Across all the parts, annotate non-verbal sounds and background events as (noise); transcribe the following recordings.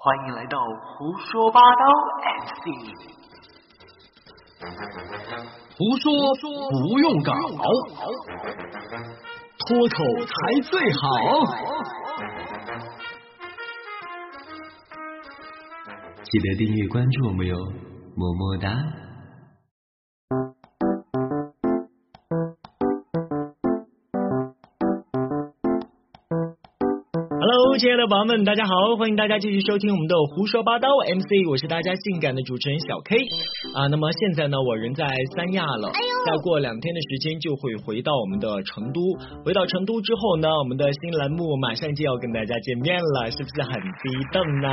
欢迎来到胡说八道 MC，胡说不用搞，脱口才最好。记得订阅关注我们哟，么么哒。的宝宝们，大家好！欢迎大家继续收听我们的胡说八道 MC，我是大家性感的主持人小 K 啊。那么现在呢，我人在三亚了，再过两天的时间就会回到我们的成都。回到成都之后呢，我们的新栏目马上就要跟大家见面了，是不是很激动呢？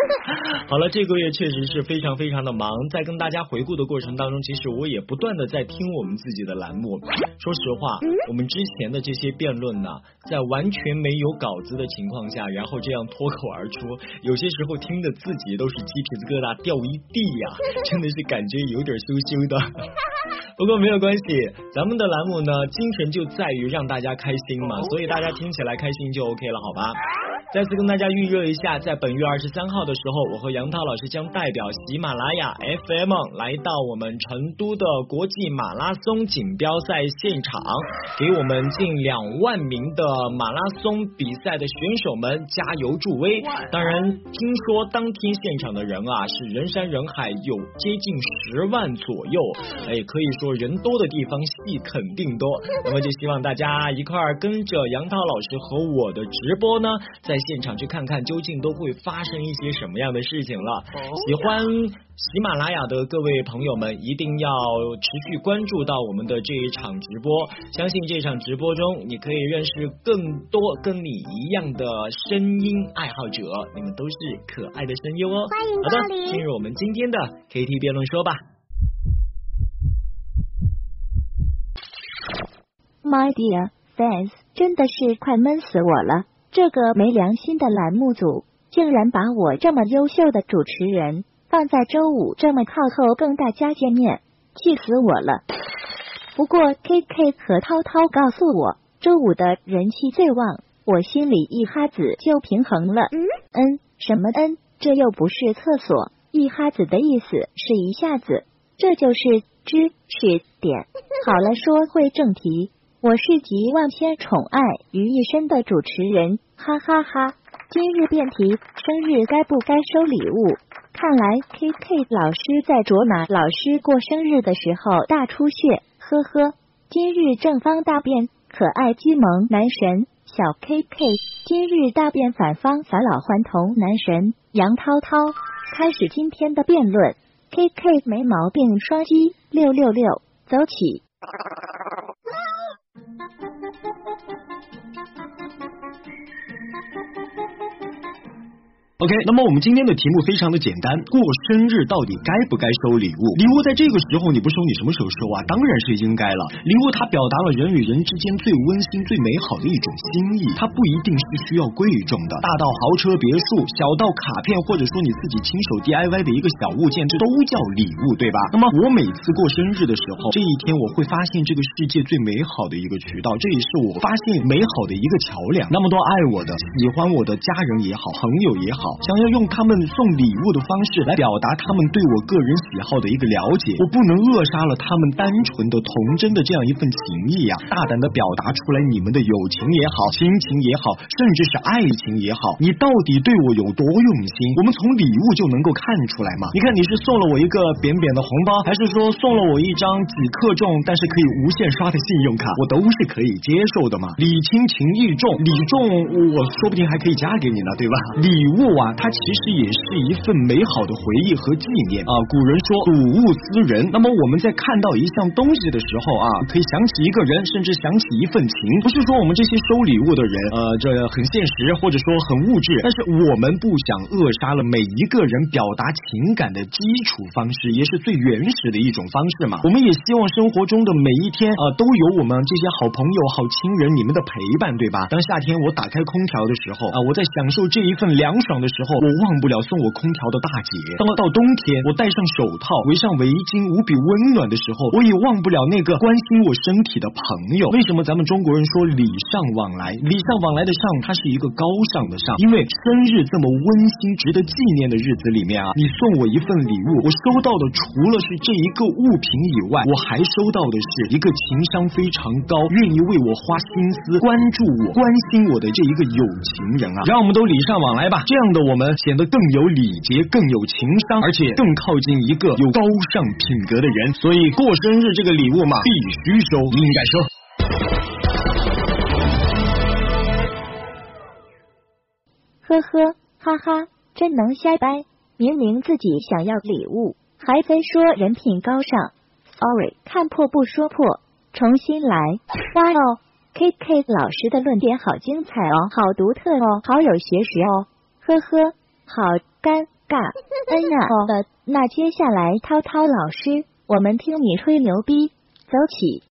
(laughs) 好了，这个月确实是非常非常的忙，在跟大家回顾的过程当中，其实我也不断的在听我们自己的栏目。说实话，我们之前的这些辩论呢，在完全没有稿子的情。情下，然后这样脱口而出，有些时候听的自己都是鸡皮子疙瘩掉一地呀，真的是感觉有点羞羞的。不过没有关系，咱们的栏目呢，精神就在于让大家开心嘛，所以大家听起来开心就 OK 了，好吧？再次跟大家预热一下，在本月二十三号的时候，我和杨涛老师将代表喜马拉雅 FM 来到我们成都的国际马拉松锦标赛现场，给我们近两万名的马拉松比赛的选手们加油助威。当然，听说当天现场的人啊是人山人海，有接近十万左右，哎，可以说人多的地方戏肯定多。那么就希望大家一块儿跟着杨涛老师和我的直播呢，在。现场去看看究竟都会发生一些什么样的事情了。喜欢喜马拉雅的各位朋友们，一定要持续关注到我们的这一场直播。相信这场直播中，你可以认识更多跟你一样的声音爱好者，你们都是可爱的声优哦。欢迎好的，进入我们今天的 KT 辩论说吧。My dear fans，真的是快闷死我了。这个没良心的栏目组，竟然把我这么优秀的主持人放在周五这么靠后跟大家见面，气死我了！不过 K K 和涛涛告诉我，周五的人气最旺，我心里一哈子就平衡了。嗯嗯，什么嗯？这又不是厕所，一哈子的意思是一下子，这就是知识点。(laughs) 好了，说回正题。我是集万千宠爱于一身的主持人，哈哈哈！今日辩题：生日该不该收礼物？看来 K K 老师在卓玛老师过生日的时候大出血，呵呵。今日正方大辩，可爱鸡萌男神小 K K，今日大辩反方返老还童男神杨涛涛。开始今天的辩论，K K 没毛病，双击六六六，走起。OK，那么我们今天的题目非常的简单，过生日到底该不该收礼物？礼物在这个时候你不收，你什么时候收啊？当然是应该了。礼物它表达了人与人之间最温馨、最美好的一种心意，它不一定是需要贵重的，大到豪车别墅，小到卡片，或者说你自己亲手 DIY 的一个小物件，这都叫礼物，对吧？那么我每次过生日的时候，这一天我会发现这个世界最美好的一个渠道，这也是我发现美好的一个桥梁。那么多爱我的、喜欢我的家人也好，朋友也好。想要用他们送礼物的方式来表达他们对我个人喜好的一个了解，我不能扼杀了他们单纯的童真的这样一份情谊呀！大胆的表达出来你们的友情也好，亲情也好，甚至是爱情也好，你到底对我有多用心？我们从礼物就能够看出来嘛！你看你是送了我一个扁扁的红包，还是说送了我一张几克重但是可以无限刷的信用卡，我都是可以接受的嘛！礼轻情意重，礼重我说不定还可以嫁给你呢，对吧？礼物。哇，它其实也是一份美好的回忆和纪念啊！古人说睹物思人，那么我们在看到一项东西的时候啊，可以想起一个人，甚至想起一份情。不是说我们这些收礼物的人，呃，这很现实，或者说很物质，但是我们不想扼杀了每一个人表达情感的基础方式，也是最原始的一种方式嘛。我们也希望生活中的每一天啊，都有我们这些好朋友、好亲人你们的陪伴，对吧？当夏天我打开空调的时候啊，我在享受这一份凉爽的。的时候，我忘不了送我空调的大姐；当到冬天，我戴上手套、围上围巾，无比温暖的时候，我也忘不了那个关心我身体的朋友。为什么咱们中国人说礼尚往来？礼尚往来的上，它是一个高尚的上，因为生日这么温馨、值得纪念的日子里面啊，你送我一份礼物，我收到的除了是这一个物品以外，我还收到的是一个情商非常高、愿意为我花心思、关注我、关心我的这一个有情人啊！让我们都礼尚往来吧，这样的我们显得更有礼节、更有情商，而且更靠近一个有高尚品格的人。所以过生日这个礼物嘛，必须收，应该收。呵呵，哈哈，真能瞎掰！明明自己想要礼物，还非说人品高尚。Sorry，看破不说破，重新来。哇哦，K K 老师的论点好精彩哦，好独特哦，好有学识哦。呵呵，好尴尬。(laughs) 嗯呐那接下来涛涛老师，我们听你吹牛逼，走起。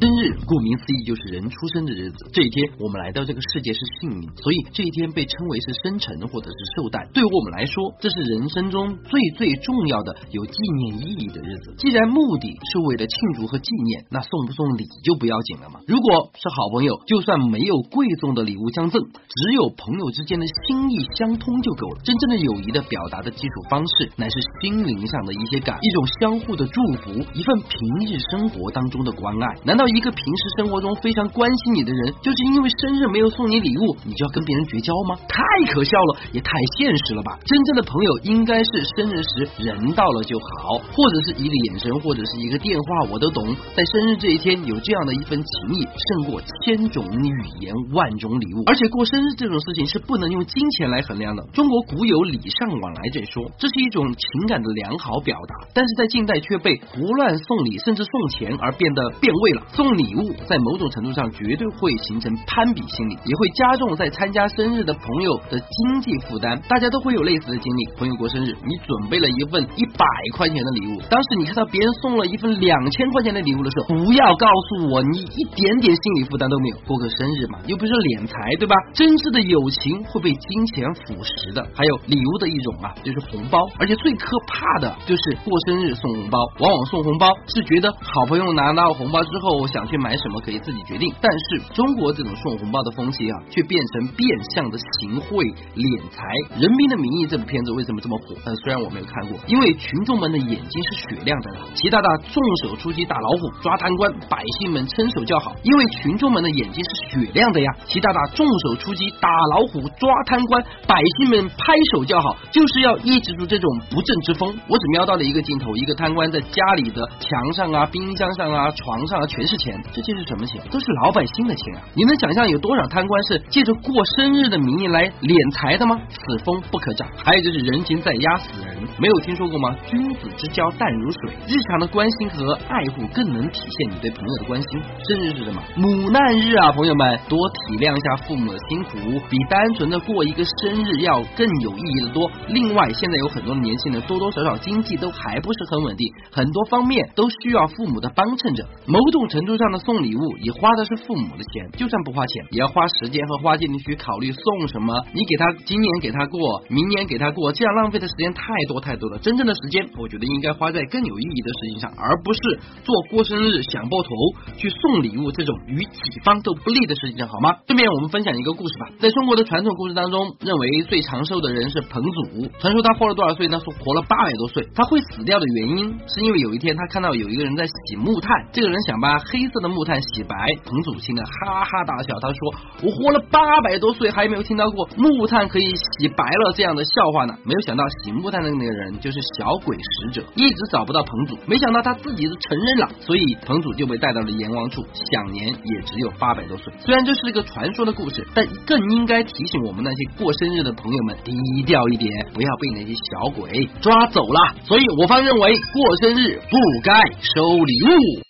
生日顾名思义就是人出生的日子，这一天我们来到这个世界是幸运，所以这一天被称为是生辰或者是寿诞。对于我们来说，这是人生中最最重要的有纪念意义的日子。既然目的是为了庆祝和纪念，那送不送礼就不要紧了嘛。如果是好朋友，就算没有贵重的礼物相赠，只有朋友之间的心意相通就够了。真正的友谊的表达的基础方式，乃是心灵上的一些感，一种相互的祝福，一份平日生活当中的关爱。难道一个平时生活中非常关心你的人，就是因为生日没有送你礼物，你就要跟别人绝交吗？太可笑了，也太现实了吧！真正的朋友应该是生日时人到了就好，或者是一个眼神，或者是一个电话，我都懂。在生日这一天有这样的一份情谊，胜过千种语言、万种礼物。而且过生日这种事情是不能用金钱来衡量的。中国古有礼尚往来这说，这是一种情感的良好表达，但是在近代却被胡乱送礼甚至送钱而变得变味了。送礼物在某种程度上绝对会形成攀比心理，也会加重在参加生日的朋友的经济负担。大家都会有类似的经历，朋友过生日，你准备了一份一百块钱的礼物，当时你看到别人送了一份两千块钱的礼物的时候，不要告诉我你一点点心理负担都没有。过个生日嘛，又不是敛财，对吧？真挚的友情会被金钱腐蚀的。还有礼物的一种啊，就是红包，而且最可怕的就是过生日送红包，往往送红包是觉得好朋友拿到红包之后 (laughs) 想去买什么可以自己决定，但是中国这种送红包的风气啊，却变成变相的行贿敛财。《人民的名义》这部片子为什么这么火？呃，虽然我没有看过，因为群众们的眼睛是雪亮的。习大大重手出击打老虎抓贪官，百姓们称手叫好，因为群众们的眼睛是雪亮的呀。习大大重手出击打老虎抓贪官，百姓们拍手叫好，就是要抑制住这种不正之风。我只瞄到了一个镜头，一个贪官在家里的墙上啊、冰箱上啊、床上啊全是钱，这些是什么钱？都是老百姓的钱啊！你能想象有多少贪官是借着过生日的名义来敛财的吗？此风不可长。还有就是人情在压死人，没有听说过吗？君子之交淡如水，日常的关心和爱护更能体现你对朋友的关心。生日是什么？母难日啊，朋友们，多体谅一下父母的辛苦，比单纯的过一个生日要更有意义的多。另外，现在有很多的年轻人多多少少经济都还不是很稳定，很多方面都需要父母的帮衬着。某种程度上的送礼物，也花的是父母的钱，就算不花钱，也要花时间和花精力去考虑送什么。你给他今年给他过，明年给他过，这样浪费的时间太多太多了。真正的时间，我觉得应该花在更有意义的事情上，而不是做过生日想爆头去送礼物这种与己方都不利的事情上，好吗？顺便我们分享一个故事吧。在中国的传统故事当中，认为最长寿的人是彭祖。传说他活了多少岁呢？说活了八百多岁。他会死掉的原因，是因为有一天他看到有一个人在洗木炭，这个人想把黑色的木炭洗白。彭祖听了哈哈大笑，他说：“我活了八百多岁，还没有听到过木炭可以洗白了这样的笑话呢。”没有想到洗木炭的那个人就是小鬼使者，一直找不到彭祖。没想到他自己都承认了，所以彭祖就被带到了阎王处，享年也只有八百多岁。虽然这是一个传说的故事，但更应该提醒我们那些过生日的朋友们低调一点，不要被那些小鬼抓走了。所以我方认为，过生日不该收礼物。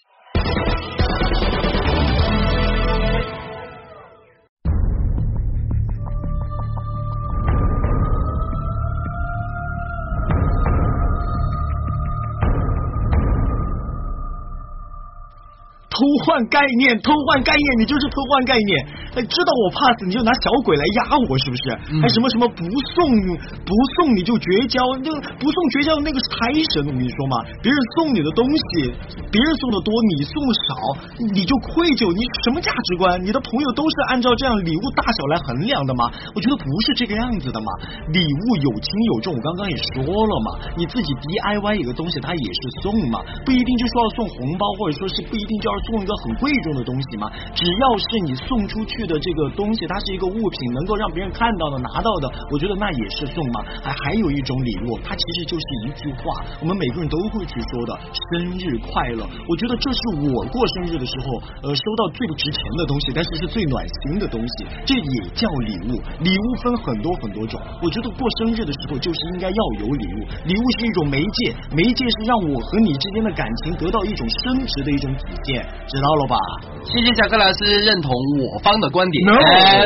换概念，偷换概念，你就是偷换概念。哎，知道我怕死，你就拿小鬼来压我，是不是？还什么什么不送不送你就绝交，那个不送绝交那个是胎神，我跟你说嘛，别人送你的东西，别人送的多，你送的少，你就愧疚，你什么价值观？你的朋友都是按照这样礼物大小来衡量的吗？我觉得不是这个样子的嘛，礼物有轻有重，我刚刚也说了嘛，你自己 DIY 一个东西，它也是送嘛，不一定就说要送红包，或者说是不一定就要送一个很贵重的东西嘛，只要是你送出去的这个东西，它是一个物品，能够让别人看到的、拿到的，我觉得那也是送嘛。还还有一种礼物，它其实就是一句话，我们每个人都会去说的“生日快乐”。我觉得这是我过生日的时候，呃，收到最不值钱的东西，但是是最暖心的东西，这也叫礼物。礼物分很多很多种，我觉得过生日的时候就是应该要有礼物。礼物是一种媒介，媒介是让我和你之间的感情得到一种升值的一种体现，知道了吧？谢谢小柯老师认同我方的观点 No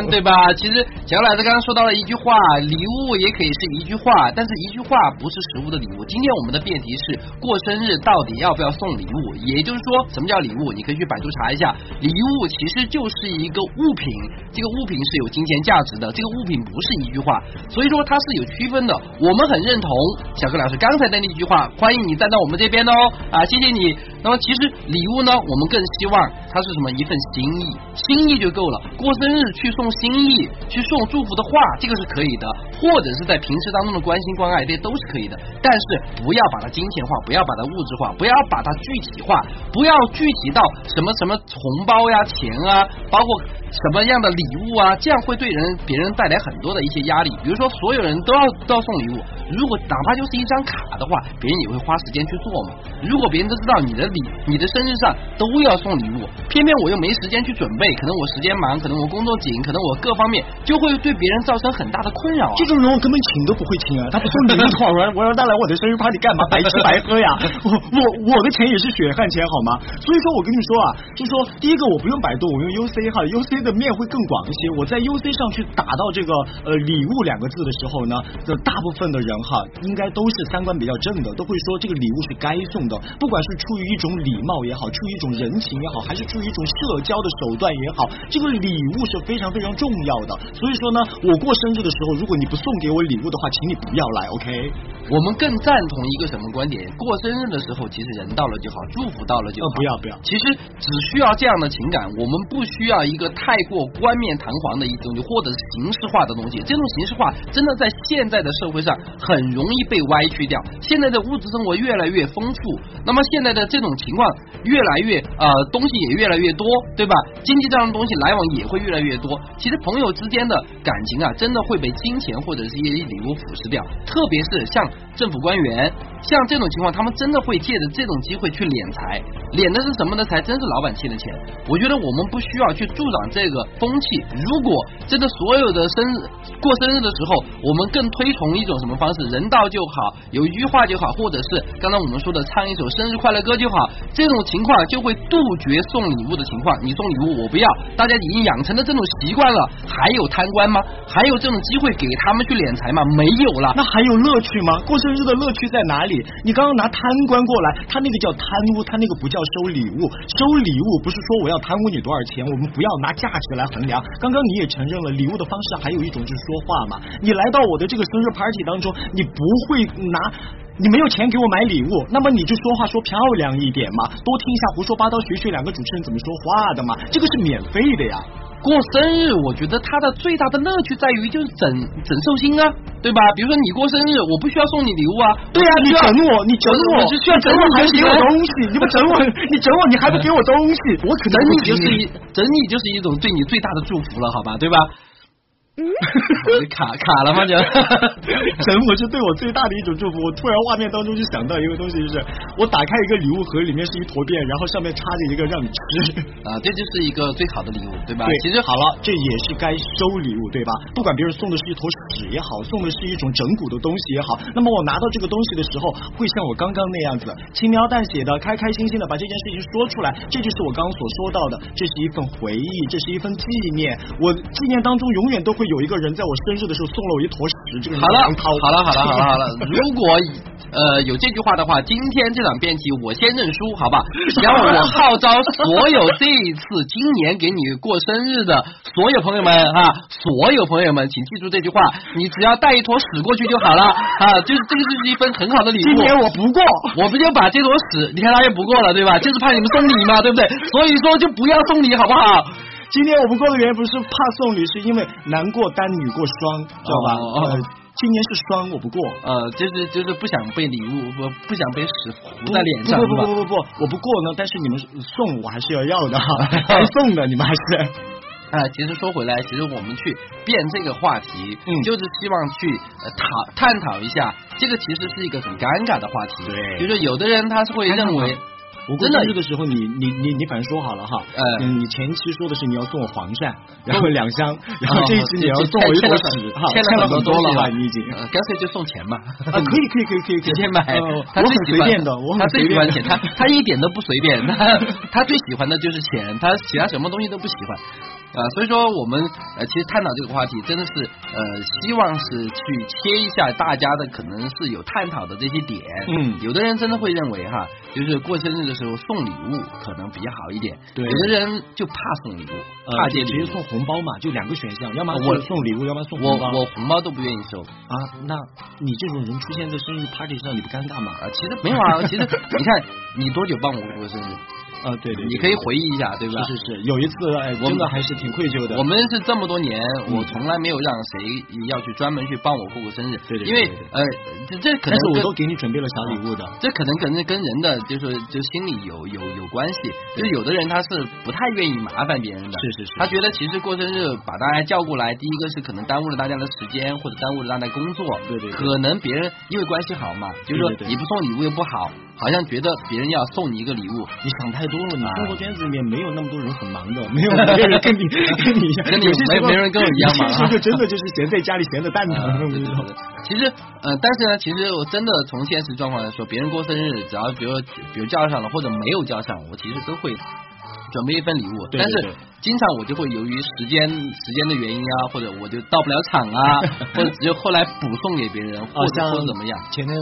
对吧？其实小柯老师刚刚说到了一句话，礼物也可以是一句话，但是一句话不是实物的礼物。今天我们的辩题是过生日到底要不要送礼物？也就是说，什么叫礼物？你可以去百度查一下，礼物其实就是一个物品，这个物品是有金钱价值的，这个物品不是一句话，所以说它是有区分的。我们很认同小柯老师刚才的那句话，欢迎你站到我们这边哦啊，谢谢你。那么其实礼物呢，我们更希望它是什么一份心意，心意就够了。过生日去送心意，去送祝福的话，这个是可以的，或者是在平时当中的关心关爱，这些都是可以的。但是不要把它金钱化，不要把它物质化，不要把它具体化，不要具体到什么什么红包呀、钱啊，包括什么样的礼物啊，这样会对人别人带来很多的一些压力。比如说，所有人都要都要送礼物，如果哪怕就是一张卡的话，别人也会花时间去做嘛。如果别人都知道你的礼，你的生日上都要送礼物，偏偏我又没时间去准备，可能我时间忙，可能我工作紧，可能我各方面就会对别人造成很大的困扰啊。这种人我根本请都不会请啊！他不送礼物我让我让他来我的生日 party 干嘛？白吃白喝呀！我我我的钱也是血汗钱好吗？所以说我跟你说啊，就说第一个我不用百度，我用 UC 哈，UC 的面会更广一些。我在 UC 上去打到这个呃礼物两个字的时候呢，这大部分的人哈，应该都是三观比较正的，都会说这个礼物是该送的，不管是出于一种礼貌也好，出于一种人情也好，还是出一种社交的手段也好，这个礼物是非常非常重要的。所以说呢，我过生日的时候，如果你不送给我礼物的话，请你不要来，OK？我们更赞同一个什么观点？过生日的时候，其实人到了就好，祝福到了就好。呃不要不要其实只需要这样的情感，我们不需要一个太过冠冕堂皇的一种，或者是形式化的东西。这种形式化真的在现在的社会上很容易被歪曲掉。现在的物质生活越来越丰富，那么现在的这种情况越来越呃东西也越来越多，对吧？经济上的东西来往也会越来越多。其实朋友之间的感情啊，真的会被金钱或者是一些礼物腐蚀掉。特别是像政府官员，像这种情况，他们真的会借着这种机会去敛财，敛的是什么的财？真是老板欠的钱。我觉得我们不需要去助长这个风气。如果真的所有的生日过生日的时候，我们更推崇一种什么方式？人到就好，有一句话就好，或者是刚刚我们说的唱一首生日快乐歌就好。这种情况就会杜绝送礼物的情况。你送礼物我不要，大家已经养成了这种习惯了，还有贪官吗？还有这种机会给他们去敛财吗？没有了。那还有乐趣吗？过生日的乐趣在哪里？你刚刚拿贪官过来，他那个叫贪污，他那个不叫收礼物。收礼物不是说我要贪污你多少钱，我们不要拿价值来衡量。刚刚你也承认了，礼物的方式还有一种就是说话嘛。你来到我的这个生日 party 当中，你不会拿。你没有钱给我买礼物，那么你就说话说漂亮一点嘛，多听一下胡说八道，学学两个主持人怎么说话的嘛，这个是免费的呀。过生日，我觉得它的最大的乐趣在于就是整整寿星啊，对吧？比如说你过生日，我不需要送你礼物啊，对呀、你整我，你整我，我只需要整整我还不给我。东西，你不整我，你整我你还不给我东西，我可能整你就是一整你就是一种对你最大的祝福了，好吧，对吧？(laughs) 我就卡卡了吗？就 (laughs) 整我是对我最大的一种祝福。我突然画面当中就想到一个东西，就是我打开一个礼物盒，里面是一坨便，然后上面插着一个让你吃。(laughs) 啊，这就是一个最好的礼物，对吧？对，其实好了，这也是该收礼物，对吧？不管别人送的是一坨屎也好，送的是一种整蛊的东西也好，那么我拿到这个东西的时候，会像我刚刚那样子轻描淡写的、开开心心的把这件事情说出来。这就是我刚刚所说到的，这是一份回忆，这是一份纪念。我纪念当中永远都会有一个个人在我生日的时候送了我一坨屎，这个好了，好了，好了，好了，好了。(laughs) 如果呃有这句话的话，今天这场辩题我先认输，好吧？(laughs) 然后我号召所有这一次今年给你过生日的所有朋友们啊，所有朋友们，请记住这句话，你只要带一坨屎过去就好了啊，就是这个就是一份很好的礼物。今年我不过，我不就把这坨屎，你看他也不过了，对吧？就是怕你们送礼嘛，对不对？所以说就不要送礼，好不好？今天我不过的原因不是怕送礼，是因为男过单女过双，知道吧？哦哦呃，今年是双，我不过。呃，就是就是不想被礼物，不不想被屎糊在脸上，不是吧不不不不，我不过呢，但是你们送我还是要要的哈，(laughs) 该送的你们还是。(laughs) 啊，其实说回来，其实我们去变这个话题，嗯就是希望去呃讨探讨一下，这个其实是一个很尴尬的话题。对就是有的人他是会认为，我过生日的时候，你你你你反正说好了哈，呃嗯，你前期说的是你要送我黄鳝，然后两箱，然后这一期你要送我一坨屎，哈，欠了很多了你已经。呃，干脆就送钱嘛。啊，可以可以可以可以，直接买呃，我很他最随便的，我他很随便的最喜欢钱，他他一点都不随便，他他最喜欢的就是钱，他其他什么东西都不喜欢。啊，所以说我们呃，其实探讨这个话题真的是呃，希望是去切一下大家的可能是有探讨的这些点。嗯有的人真的会认为哈，就是过生日的时候送礼物可能比较好一点。对有的人就怕送礼物，呃怕接。直接送红包嘛，就两个选项，要么我送礼物，要么送我红包。我红包都不愿意收啊，那你这种人出现在生日 party 上，你不尴尬吗？啊，其实没有啊，其实你看你多久帮我过生日？啊，对对，你可以回忆一下，对吧？是是是，有一次哎，我真的还是挺愧疚的。我们是这么多年，嗯我从来没有让谁要去专门去帮我过过生日，对对对因为对对呃，这这可能是我都给你准备了小礼物的。这可能跟跟人的就是就心里有有有关系，就是有的人他是不太愿意麻烦别人的，是是是他觉得其实过生日把大家叫过来，第一个是可能耽误了大家的时间，或者耽误了大家工作，对对对可能别人因为关系好嘛，就是说对对对你不送礼物又不好，好像觉得别人要送你一个礼物，你想太多了，你啊生活圈子里面没有那么多人很忙的，没有 (laughs) 每个人跟你跟你一样，跟你没没人跟我一样忙啊有些时候真的就是闲在家里闲的蛋疼。(laughs) 其实，呃，但是呢，其实我真的从现实状况来说，别人过生日，只要比如比如叫上了或者没有叫上，我其实都会准备一份礼物。但是经常我就会由于时间时间的原因啊，或者我就到不了场啊，(laughs) 或者只有后来补送给别人，或者或者怎么样。前天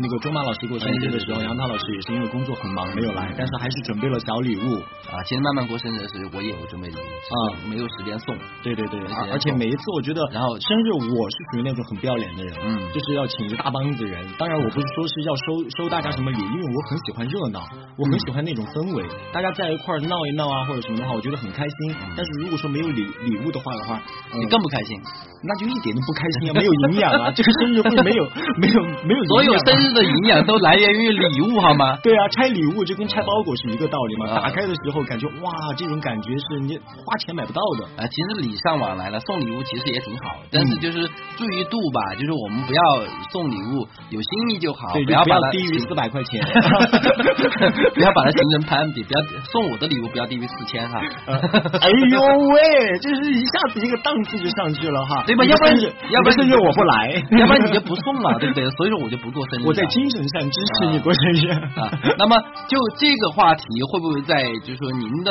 那个周马老师过生日的时候，杨涛老师也是因为工作很忙没有来，但是还是准备了小礼物。啊，其实慢慢过生日的时候，我也有准备礼物，啊没有时间送。对对对，而且每一次我觉得，然后生日我是属于那种很不要脸的人，嗯就是要请一大帮子人。当然我不是说是要收收大家什么礼，因为我很喜欢热闹，我很喜欢那种氛围，大家在一块儿闹一闹啊或者什么的话，我觉得很开心。但是如果说没有礼礼物的话的话，嗯你更不开心。那就一点都不开心啊，没有营养啊，这个生日会没有 (laughs) 没有没有所有生日的营养都来源于礼物，好吗？对啊，拆礼物就跟拆包裹是一个道理嘛。啊打开的时候感觉哇，这种感觉是你花钱买不到的。啊，其实礼尚往来了，送礼物其实也挺好，但嗯是就是注意度吧，就是我们不要送礼物有心意就好，对，不要把它低于四百块钱。(laughs) 不要把它形成攀比，不要送我的礼物不要低于四千哈。(laughs) 哎呦喂，这是一下子一个档次就上去了哈，对吧要不然你要不然生日我不来，(laughs) 要不然你就不送了，对不对？(laughs) 所以说我就不过生日。我在精神上支持你过生日。啊，那么就这个话题会不会在就是说您的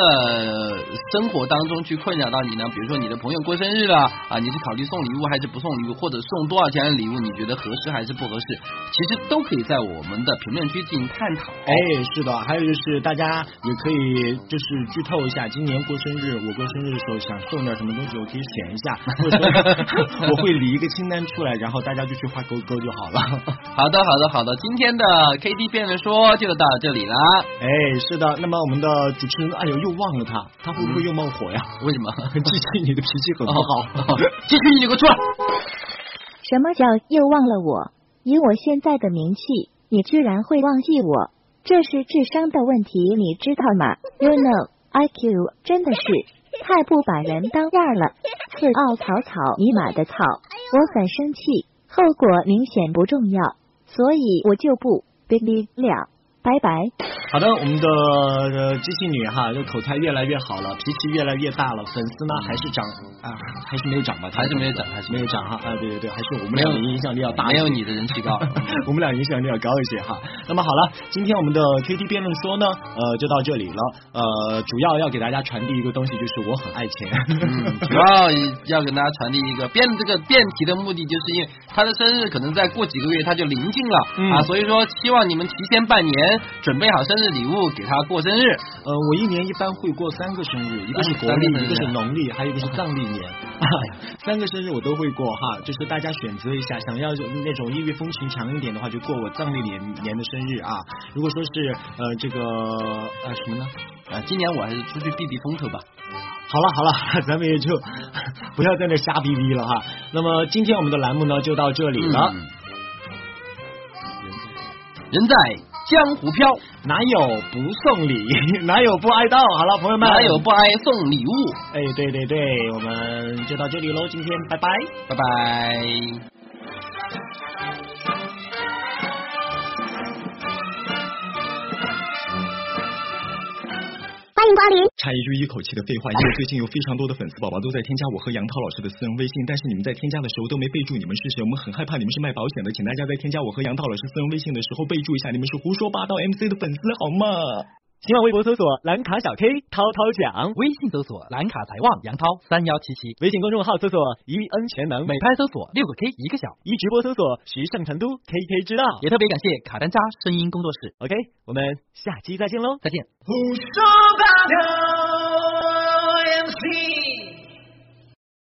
生活当中去困扰到你呢？比如说你的朋友过生日了啊，你是考虑送礼物还是不送礼物，或者送多少钱的礼物，你觉得合适还是不合适？其实都可以在我们的评论区进行探讨。哎，是的，还有就是大家也可以就是剧透一下，今年过生日，我过生日的时候想送点什么东西，我可以选一下，或者说 (laughs) 我会理一个清单出来，然后大家就去画勾勾就好了。好的，好的，好的，今天的 K T 辩论说就到这里啦。哎，是的，那么我们的主持人，哎呦，又忘了他，他会不会又冒火呀？为什么？记记你的脾气很不好。哦继续，你给我出来！什么叫又忘了我？以我现在的名气，你居然会忘记我，这是智商的问题，你知道吗？You know IQ 真的是太不把人当样了。四奥草草尼玛的草，我很生气，后果明显不重要，所以我就不哔哩了。拜拜。好的，我们的呃知性女哈，这口才越来越好了，脾气越来越大了，粉丝呢还是涨啊，还是没有涨吧？还是没有涨，还是没有涨哈啊，对对对，还是我们俩的影响力要大，没有你的人气高。(laughs) 我们俩影响力要高一些哈。那么好了，今天我们的 K T 辩论说呢，呃，就到这里了。呃，主要要给大家传递一个东西，就是我很爱钱。嗯，主要要跟大家传递一个辩这个辩题的目的，就是因为他的生日可能再过几个月他就临近了、嗯啊，所以说希望你们提前半年准备好生日礼物给他过生日。呃，我一年一般会过三个生日，一个是国历，一个是农历，还有一个是 (laughs) 藏历年。三个生日我都会过哈，就是大家选择一下，想要那种异域风情强一点的话，就过我藏历年年的生日啊。如果说是呃这个呃什么呢？啊，今年我还是出去避避风头吧。好了好了，(laughs) 咱们也就 (laughs) 不要在那瞎逼逼了哈。那么今天我们的栏目呢就到这里了。嗯人在江湖飘，哪有不送礼？(laughs) 哪有不挨刀？好了，朋友们，哪有不挨送礼物？哎，对对对，我们就到这里喽。今天拜拜。拜拜。欢迎光临。插一句一口气的废话，因为最近有非常多的粉丝宝宝都在添加我和杨涛老师的私人微信，但是你们在添加的时候都没备注你们是谁，我们很害怕你们是卖保险的，请大家在添加我和杨涛老师私人微信的时候备注一下你们是胡说八道 MC 的粉丝好吗？新浪微博搜索蓝卡小 K 涛涛讲，微信搜索蓝卡财旺杨涛三幺七七，微信公众号搜索一恩全能，美拍搜索六个 K 一个小，一直播搜索时尚成都 KK 知道。也特别感谢卡丹扎声音工作室，OK，我们下期再见喽。再见。胡说八道 MC。